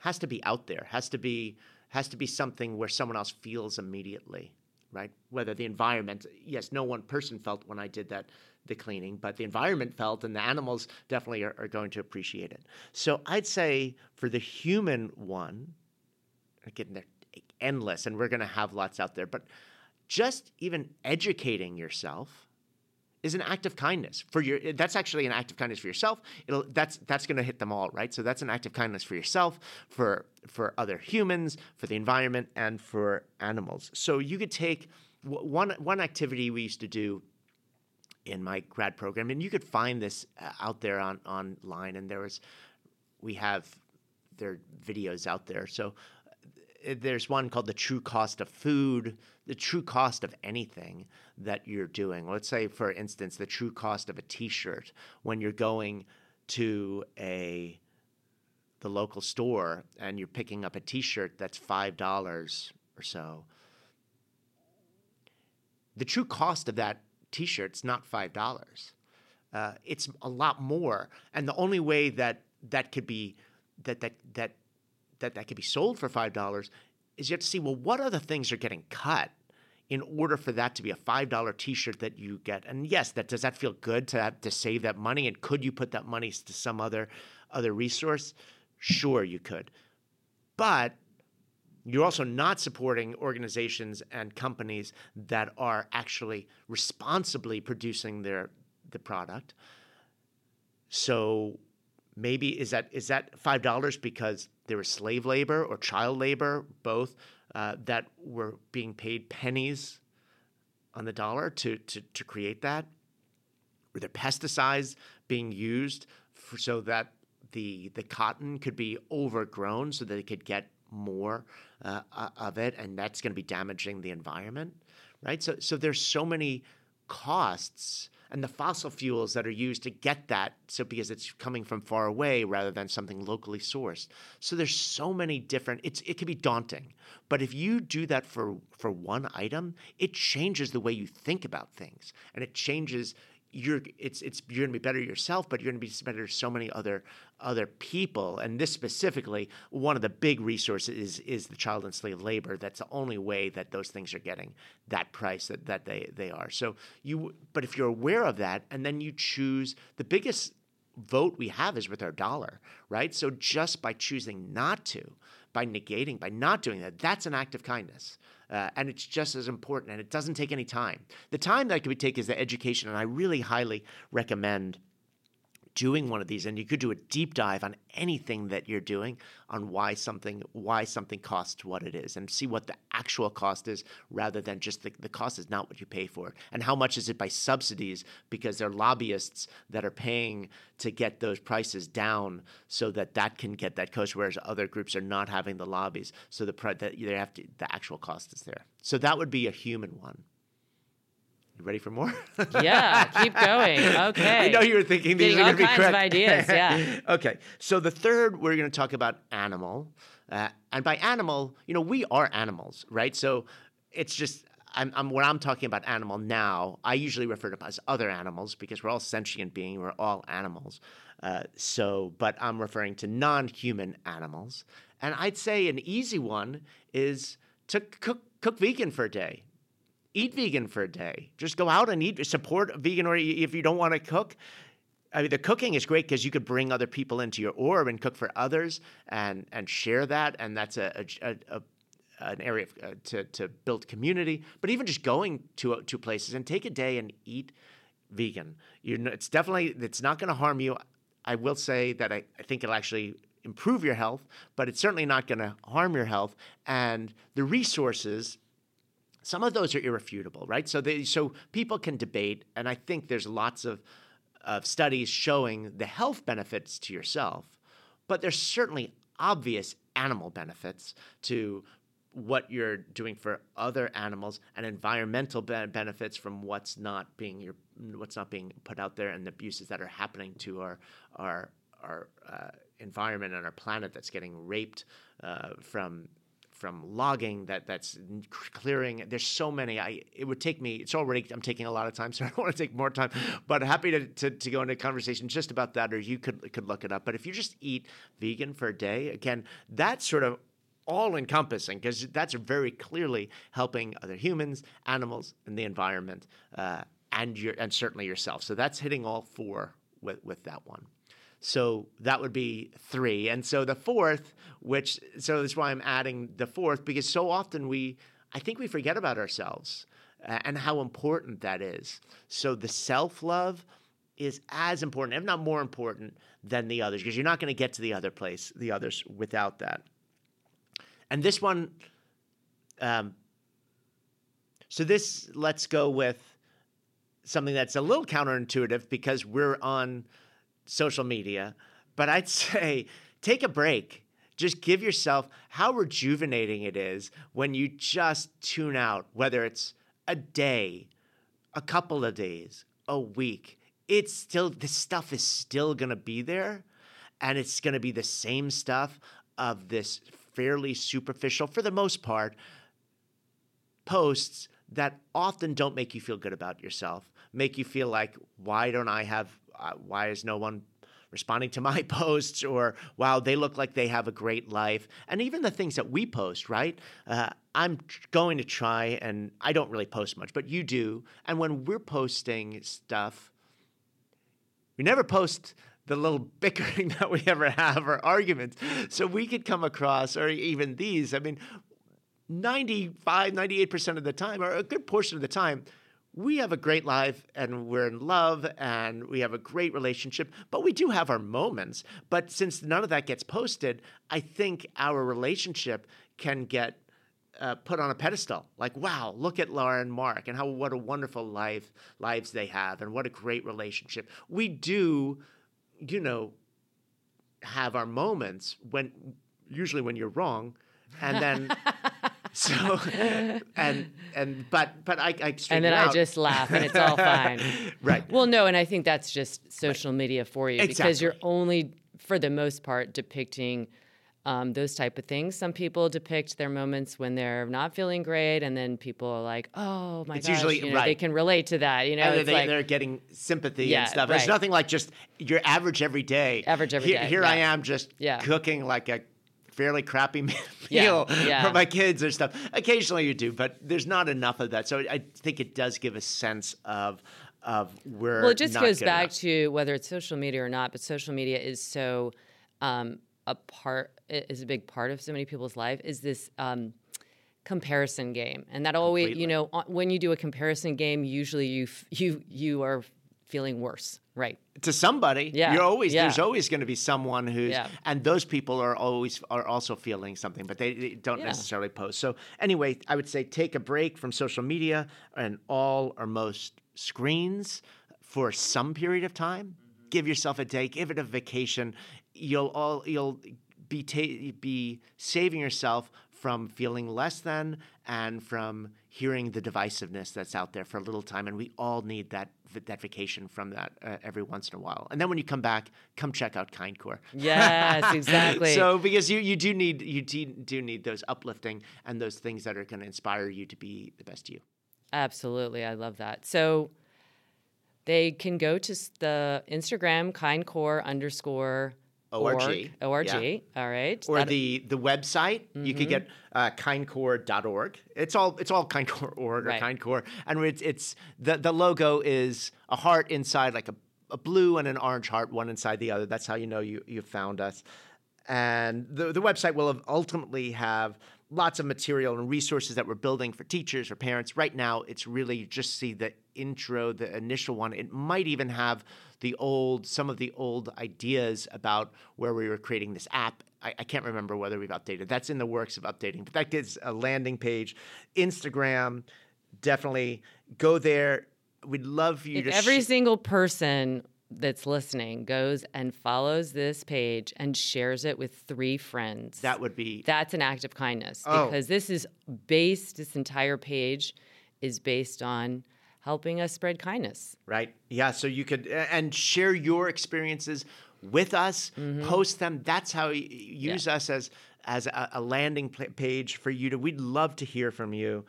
has to be out there, has to be has to be something where someone else feels immediately, right? Whether the environment, yes, no one person felt when I did that the cleaning, but the environment felt, and the animals definitely are, are going to appreciate it. So I'd say for the human one, again, they're endless, and we're going to have lots out there, but just even educating yourself is an act of kindness for your that's actually an act of kindness for yourself. It'll that's that's going to hit them all right? So that's an act of kindness for yourself for for other humans for the environment and for animals. So you could take one one activity we used to do in my grad program, and you could find this uh, out there on online. And there was, we have their videos out there. So uh, there's one called the true cost of food, the true cost of anything that you're doing. Let's say, for instance, the true cost of a T-shirt when you're going to a the local store and you're picking up a T-shirt that's five dollars or so. The true cost of that t-shirt's not five dollars. Uh, it's a lot more, and the only way that that could be that that that that that could be sold for five dollars is you have to see well what other things are getting cut in order for that to be a five dollar T-shirt that you get. And yes, that does that feel good to have, to save that money? And could you put that money to some other other resource? Sure, you could, but you're also not supporting organizations and companies that are actually responsibly producing their the product. So maybe is that is that five dollars because there was slave labor or child labor, both uh, that were being paid pennies on the dollar to to, to create that? Were there pesticides being used for, so that the the cotton could be overgrown so that it could get more uh, of it, and that's going to be damaging the environment, right? So, so there's so many costs and the fossil fuels that are used to get that so because it's coming from far away rather than something locally sourced so there's so many different it's it can be daunting but if you do that for for one item it changes the way you think about things and it changes you're it's it's you're going to be better yourself, but you're going to be better to so many other other people. And this specifically, one of the big resources is is the child and slave labor. That's the only way that those things are getting that price that, that they they are. So you, but if you're aware of that, and then you choose the biggest vote we have is with our dollar, right? So just by choosing not to, by negating, by not doing that, that's an act of kindness. Uh, and it's just as important, and it doesn't take any time. The time that could be take is the education, and I really highly recommend doing one of these and you could do a deep dive on anything that you're doing on why something why something costs what it is and see what the actual cost is rather than just the, the cost is not what you pay for and how much is it by subsidies because they're lobbyists that are paying to get those prices down so that that can get that coast whereas other groups are not having the lobbies so the that they have to, the actual cost is there. So that would be a human one you ready for more? yeah, keep going. Okay. I know you were thinking these Getting are going to be kinds correct. of ideas. Yeah. okay. So the third, we're going to talk about animal, uh, and by animal, you know, we are animals, right? So it's just. I'm, I'm, when I'm talking about animal now, I usually refer to as other animals because we're all sentient beings. We're all animals. Uh, so, but I'm referring to non-human animals, and I'd say an easy one is to cook cook vegan for a day eat vegan for a day. Just go out and eat, support vegan, or if you don't want to cook. I mean, the cooking is great because you could bring other people into your orb and cook for others and and share that, and that's a, a, a an area of, uh, to to build community. But even just going to uh, to places and take a day and eat vegan, you know, it's definitely it's not going to harm you. I will say that I, I think it'll actually improve your health, but it's certainly not going to harm your health. And the resources some of those are irrefutable, right? So they, so people can debate, and I think there's lots of of studies showing the health benefits to yourself, but there's certainly obvious animal benefits to what you're doing for other animals and environmental be- benefits from what's not being your, what's not being put out there and the abuses that are happening to our our our uh, environment and our planet that's getting raped uh, from from logging that that's clearing. There's so many. I it would take me it's already i'm taking a lot of time so i don't want to take more time but happy to, to, to go into conversation just about that or you could could look it up. But if you just eat vegan for a day again that's sort of all encompassing because that's very clearly helping other humans animals and the environment uh, and your and certainly yourself. So that's hitting all four with with that one so that would be three. And so the fourth, which, so that's why I'm adding the fourth, because so often we, I think we forget about ourselves uh, and how important that is. So the self love is as important, if not more important, than the others, because you're not going to get to the other place, the others, without that. And this one, um, so this, let's go with something that's a little counterintuitive because we're on social media, but I'd say take a break. Just give yourself how rejuvenating it is when you just tune out, whether it's a day, a couple of days, a week. It's still, this stuff is still to be there. And it's to be the same stuff of this fairly superficial, for the most part, posts that often don't make you feel good about yourself, make you feel like, why don't I have why is no one responding to my posts? Or wow they look like they have a great life. And even the things that we post right? Uh, i'm going to try and i don't really post much but you do. And when we're posting stuff we never post the little bickering that we ever have or arguments. So we could come across or even these. I mean 95 98% of the time or a good portion of the time we have a great life and we're in love and we have a great relationship, but we do have our moments. But since none of that gets posted, I think our relationship can get uh, put on a pedestal. Like, wow, look at Laura and Mark and how what a wonderful life lives they have and what a great relationship. We do, you know, have our moments when usually when you're wrong, and then. So and and but but I, I and then I just laugh and it's all fine. right. Well, no, and I think that's just social right. media for you exactly. because you're only, for the most part, depicting um, those type of things. Some people depict their moments when they're not feeling great, and then people are like, "Oh my it's gosh," usually, you know, right. they can relate to that. You know, they, like, they're getting sympathy yeah, and stuff. Right. It's nothing like just your average every day. Average every here, day, Here yeah. I am, just yeah. cooking like a fairly crappy meal yeah, yeah. for my kids or stuff. Occasionally you do, but there's not enough of that. So I think it does give a sense of of where. Well, it just goes back enough. to whether it's social media or not, but social media is so um, a part is a big part of so many people's life. Is this um, comparison game, and that always Completely. you know when you do a comparison game, usually you f- you you are feeling worse. Right. to somebody. Yeah, You're always yeah. there's always going to be someone who's Yeah. and those people are always are also feeling something, but they, they don't Yeah. necessarily post. So anyway, I would say take a break from social media and all or most screens for some period of time. Mm-hmm. Give yourself a day, give it a vacation. You'll all you'll be ta- be saving yourself from feeling less than and from hearing the divisiveness that's out there for a little time and we all need that that vacation from that uh, every once in a while and then when you come back come check out kindcore Yes, exactly. so because you you do need you do, do need those uplifting and those things that are going to inspire you to be the best you Absolutely. I love that. So they can go to the Instagram kindcore underscore ORG, org. Yeah. All right. or That- the the website. You could get uh, kindcore.org it's all it's all kindcore org or Right. kindcore. And it's it's the the logo is a heart inside like a, a blue and an orange heart one inside the other. That's how you know you you found us. And the the website will have ultimately have lots of material and resources that we're building for teachers or parents. Right now it's really just see the intro the initial one. It might even have the old some of the old ideas about where we were creating this app I, I can't remember whether we've updated that's in the works of updating but that gives a landing page instagram definitely go there we'd love for you if to every sh- single person that's listening goes and follows this page and shares it with three friends. that would be That's an act of kindness Oh. because this is based, this entire page is based on helping us spread kindness. right? Yeah, so you could and share your experiences with us, post them. That's how you use us as as a, a landing page for you to. We'd love to hear from you.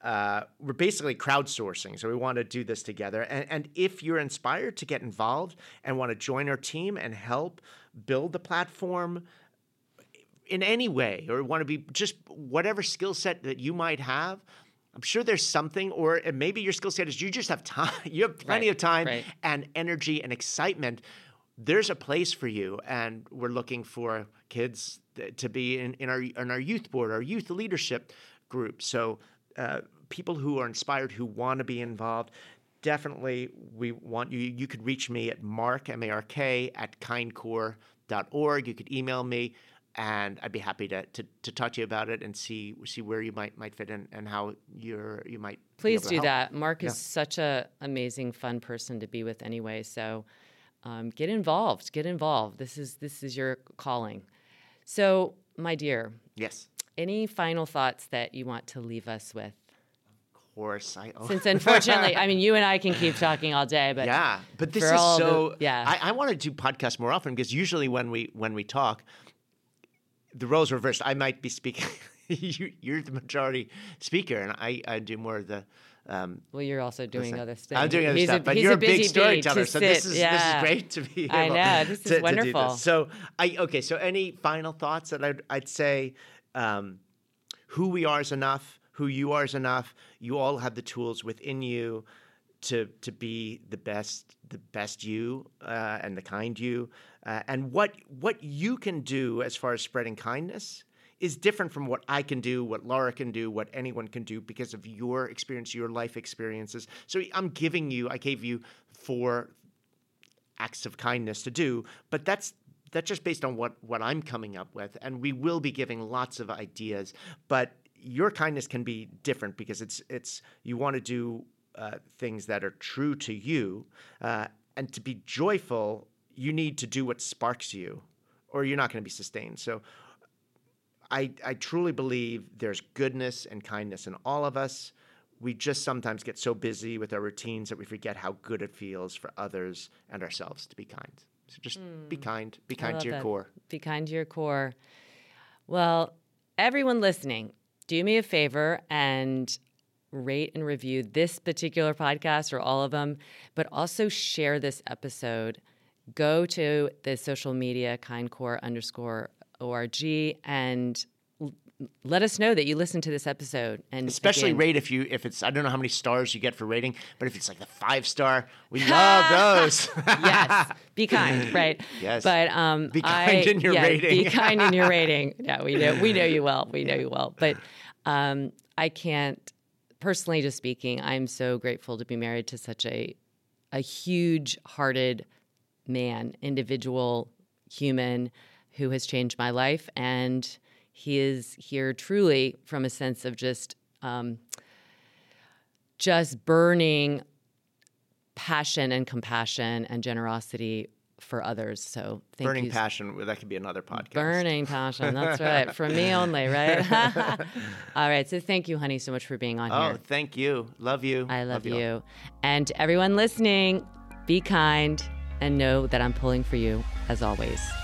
Uh, we're basically crowdsourcing, so we want to do this together. And, and if you're inspired to get involved and want to join our team and help build the platform, in any way or want to be just whatever skill set that you might have i'm sure there's something or maybe your skill set is you just have time you have plenty Right, of time right. and energy and excitement. There's a place for you and we're looking for kids to be in, in our in our youth board our youth leadership group. So uh, people who are inspired who want to be involved definitely we want you you could reach me at mark m-a-r-k at kindcore.org you could email me and I'd be happy to, to, to talk to you about it and see see where you might might fit in and how you're you might Please do help. that. Mark is such a amazing, fun person to be with anyway. So um, get involved. Get involved. This is this is your calling. So, my dear, Yes, any final thoughts that you want to leave us with? of course. I oh. Since unfortunately, I mean, you and I can keep talking all day, but yeah, but this is all the- so. yeah. I, I want to do podcasts more often because usually when we when we talk, the roles reversed. I might be speaking. you, you're the majority speaker, and I, I do more of the. Um, well, you're also doing Listen, other stuff. I'm doing other He's stuff, but you're a, a big storyteller, to so this is yeah. this is great to be. I know, this is to- to do wonderful. So I okay. So any final thoughts that I'd, I'd say, um, who we are is enough. Who you are is enough. You all have the tools within you to to be the best the best you uh, and the kind you uh, and what what you can do as far as spreading kindness is different from what I can do, what Laura can do, what anyone can do because of your experience, your life experiences. So I'm giving you, I gave you four acts of kindness to do, but that's that's just based on what what I'm coming up with, and we will be giving lots of ideas. But your kindness can be different because it's it's you want to do uh, things that are true to you, uh, and to be joyful, you need to do what sparks you, or you're not going to be sustained. So. I, I truly believe there's goodness and kindness in all of us. We just sometimes get so busy with our routines that we forget how good it feels for others and ourselves to be kind. So just be hmm. kind. Be kind to your that. core. Be kind to your core. Well, everyone listening, do me a favor and rate and review this particular podcast or all of them, but also share this episode. Go to the social media kindcore underscore org and let us know that you listened to this episode. And Especially again, rate if you if it's I don't know how many stars you get for rating, but if it's like the five star, we love those. yes, be kind, right? Yes. But um, Be kind I- in your yeah, Be kind in your rating. Yeah, we know we know you well. We know you well. But um, I can't personally, just speaking, I'm so grateful to be married to such a a huge hearted man, individual, human who has changed my life. And he is here truly from a sense of just, um, just burning passion and compassion and generosity for others. So thank Burning you. passion. That could be another podcast. Burning passion. That's right. From me only, right? All right. So thank you, honey, so much for being on Oh, here. thank you. Love you. I love, all. you. And everyone listening, be kind and know that I'm pulling for you as always.